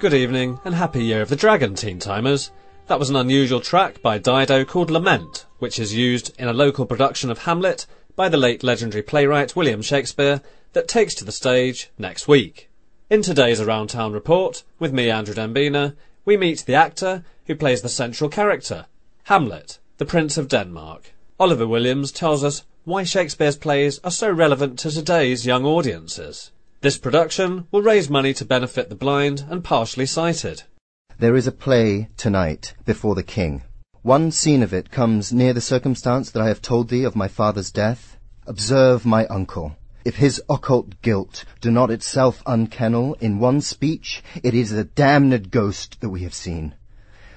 Good evening and happy year of the dragon, teen timers. That was an unusual track by Dido called Lament, which is used in a local production of Hamlet by the late legendary playwright William Shakespeare that takes to the stage next week. In today's Around Town report, with me, Andrew Dembina, we meet the actor who plays the central character, Hamlet, the Prince of Denmark. Oliver Williams tells us why Shakespeare's plays are so relevant to today's young audiences. This production will raise money to benefit the blind and partially sighted. There is a play tonight before the king. One scene of it comes near the circumstance that I have told thee of my father's death. Observe my uncle. If his occult guilt do not itself unkennel in one speech, it is a damned ghost that we have seen.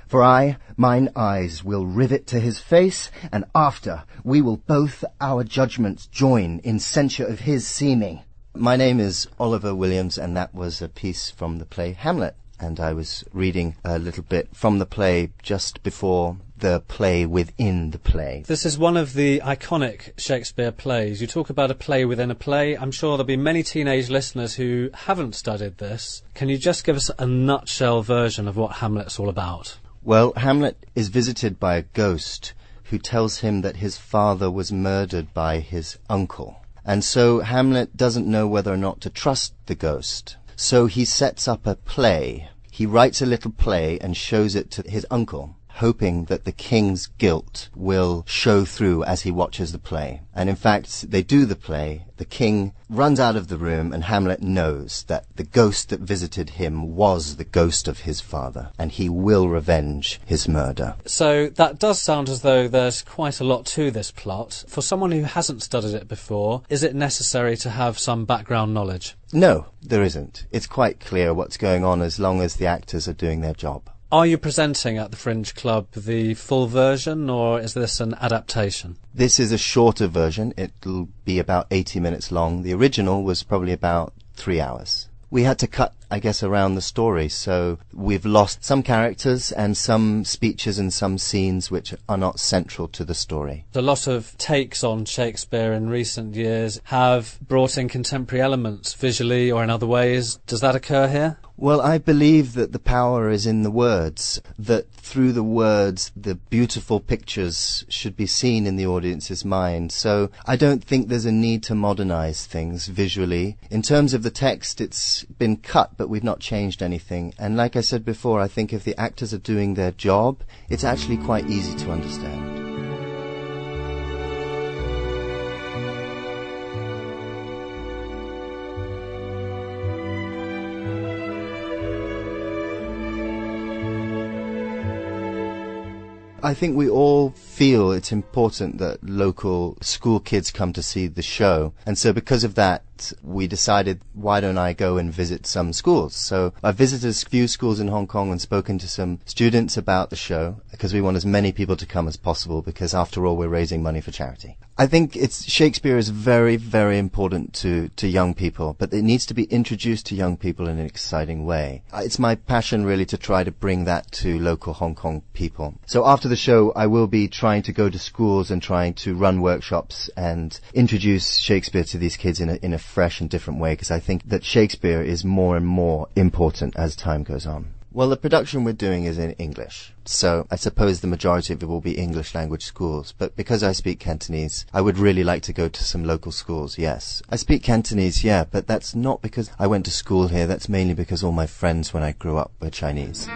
For I, mine eyes will rivet to his face, and after we will both our judgments join in censure of his seeming. My name is Oliver Williams, and that was a piece from the play Hamlet. And I was reading a little bit from the play just before the play within the play. This is one of the iconic Shakespeare plays. You talk about a play within a play. I'm sure there'll be many teenage listeners who haven't studied this. Can you just give us a nutshell version of what Hamlet's all about? Well, Hamlet is visited by a ghost who tells him that his father was murdered by his uncle. And so Hamlet doesn't know whether or not to trust the ghost. So he sets up a play. He writes a little play and shows it to his uncle, hoping that the king's guilt will show through as he watches the play. And in fact, they do the play. The king runs out of the room and Hamlet knows that the ghost that visited him was the ghost of his father and he will revenge his murder. So that does sound as though there's quite a lot to this plot. For someone who hasn't studied it before, is it necessary to have some background knowledge? No, there isn't. It's quite clear what's going on as long as the actors are doing their job. Are you presenting at the Fringe Club the full version or is this an adaptation? This is a shorter version. It'll be about 80 minutes long. The original was probably about three hours. We had to cut, I guess, around the story, so we've lost some characters and some speeches and some scenes which are not central to the story. A lot of takes on Shakespeare in recent years have brought in contemporary elements visually or in other ways. Does that occur here? Well, I believe that the power is in the words, that through the words the beautiful pictures should be seen in the audience's mind. So I don't think there's a need to modernize things visually. In terms of the text, it's been cut, but we've not changed anything. And like I said before, I think if the actors are doing their job, it's actually quite easy to understand. I think we all feel it's important that local school kids come to see the show. And so because of that, we decided, why don't I go and visit some schools? So I visited a few schools in Hong Kong and spoken to some students about the show because we want as many people to come as possible because after all, we're raising money for charity. I think it's Shakespeare is very, very important to, to young people, but it needs to be introduced to young people in an exciting way. Uh, it's my passion really to try to bring that to local Hong Kong people. So after the show, I will be trying to go to schools and trying to run workshops and introduce Shakespeare to these kids in a, in a fresh and different way because I think that Shakespeare is more and more important as time goes on. Well, the production we're doing is in English. So I suppose the majority of it will be English language schools. But because I speak Cantonese, I would really like to go to some local schools, yes. I speak Cantonese, yeah, but that's not because I went to school here. That's mainly because all my friends when I grew up were Chinese.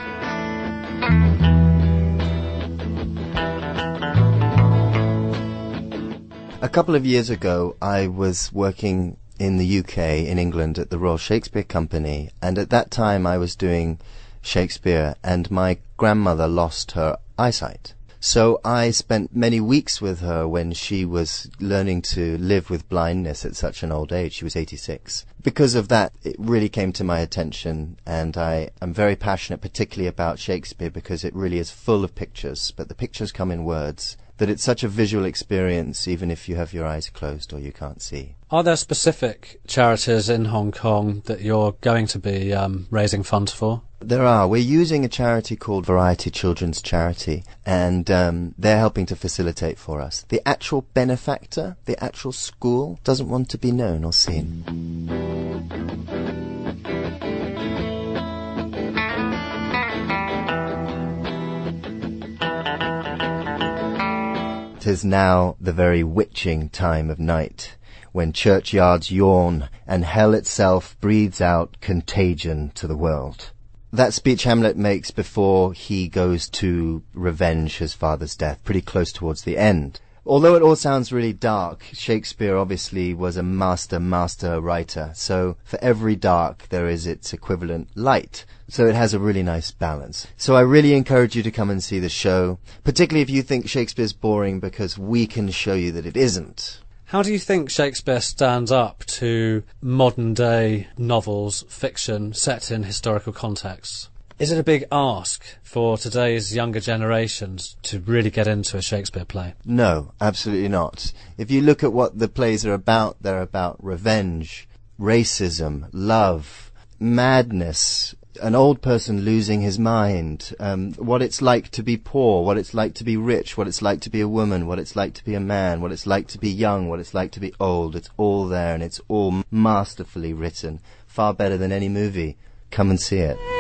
A couple of years ago, I was working in the UK, in England, at the Royal Shakespeare Company, and at that time I was doing Shakespeare, and my grandmother lost her eyesight. So I spent many weeks with her when she was learning to live with blindness at such an old age. She was 86. Because of that, it really came to my attention and I am very passionate particularly about Shakespeare because it really is full of pictures, but the pictures come in words that it's such a visual experience even if you have your eyes closed or you can't see. Are there specific charities in Hong Kong that you're going to be um, raising funds for? There are. We're using a charity called Variety Children's Charity, and um, they're helping to facilitate for us. The actual benefactor, the actual school, doesn't want to be known or seen. Tis now the very witching time of night, when churchyards yawn and hell itself breathes out contagion to the world. That speech Hamlet makes before he goes to revenge his father's death, pretty close towards the end. Although it all sounds really dark, Shakespeare obviously was a master, master writer. So for every dark, there is its equivalent light. So it has a really nice balance. So I really encourage you to come and see the show, particularly if you think Shakespeare's boring because we can show you that it isn't. How do you think Shakespeare stands up to modern day novels, fiction set in historical contexts? Is it a big ask for today's younger generations to really get into a Shakespeare play? No, absolutely not. If you look at what the plays are about, they're about revenge, racism, love, madness, an old person losing his mind, um, what it's like to be poor, what it's like to be rich, what it's like to be a woman, what it's like to be a man, what it's like to be young, what it's like to be old. It's all there and it's all masterfully written. Far better than any movie. Come and see it.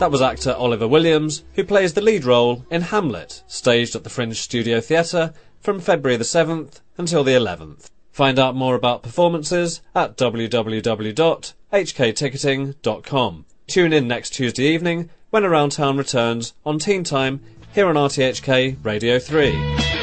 That was actor Oliver Williams, who plays the lead role in Hamlet, staged at the Fringe Studio Theatre from February the 7th until the 11th. Find out more about performances at www.hkticketing.com. Tune in next Tuesday evening when Around Town returns on Teen Time here on RTHK Radio 3.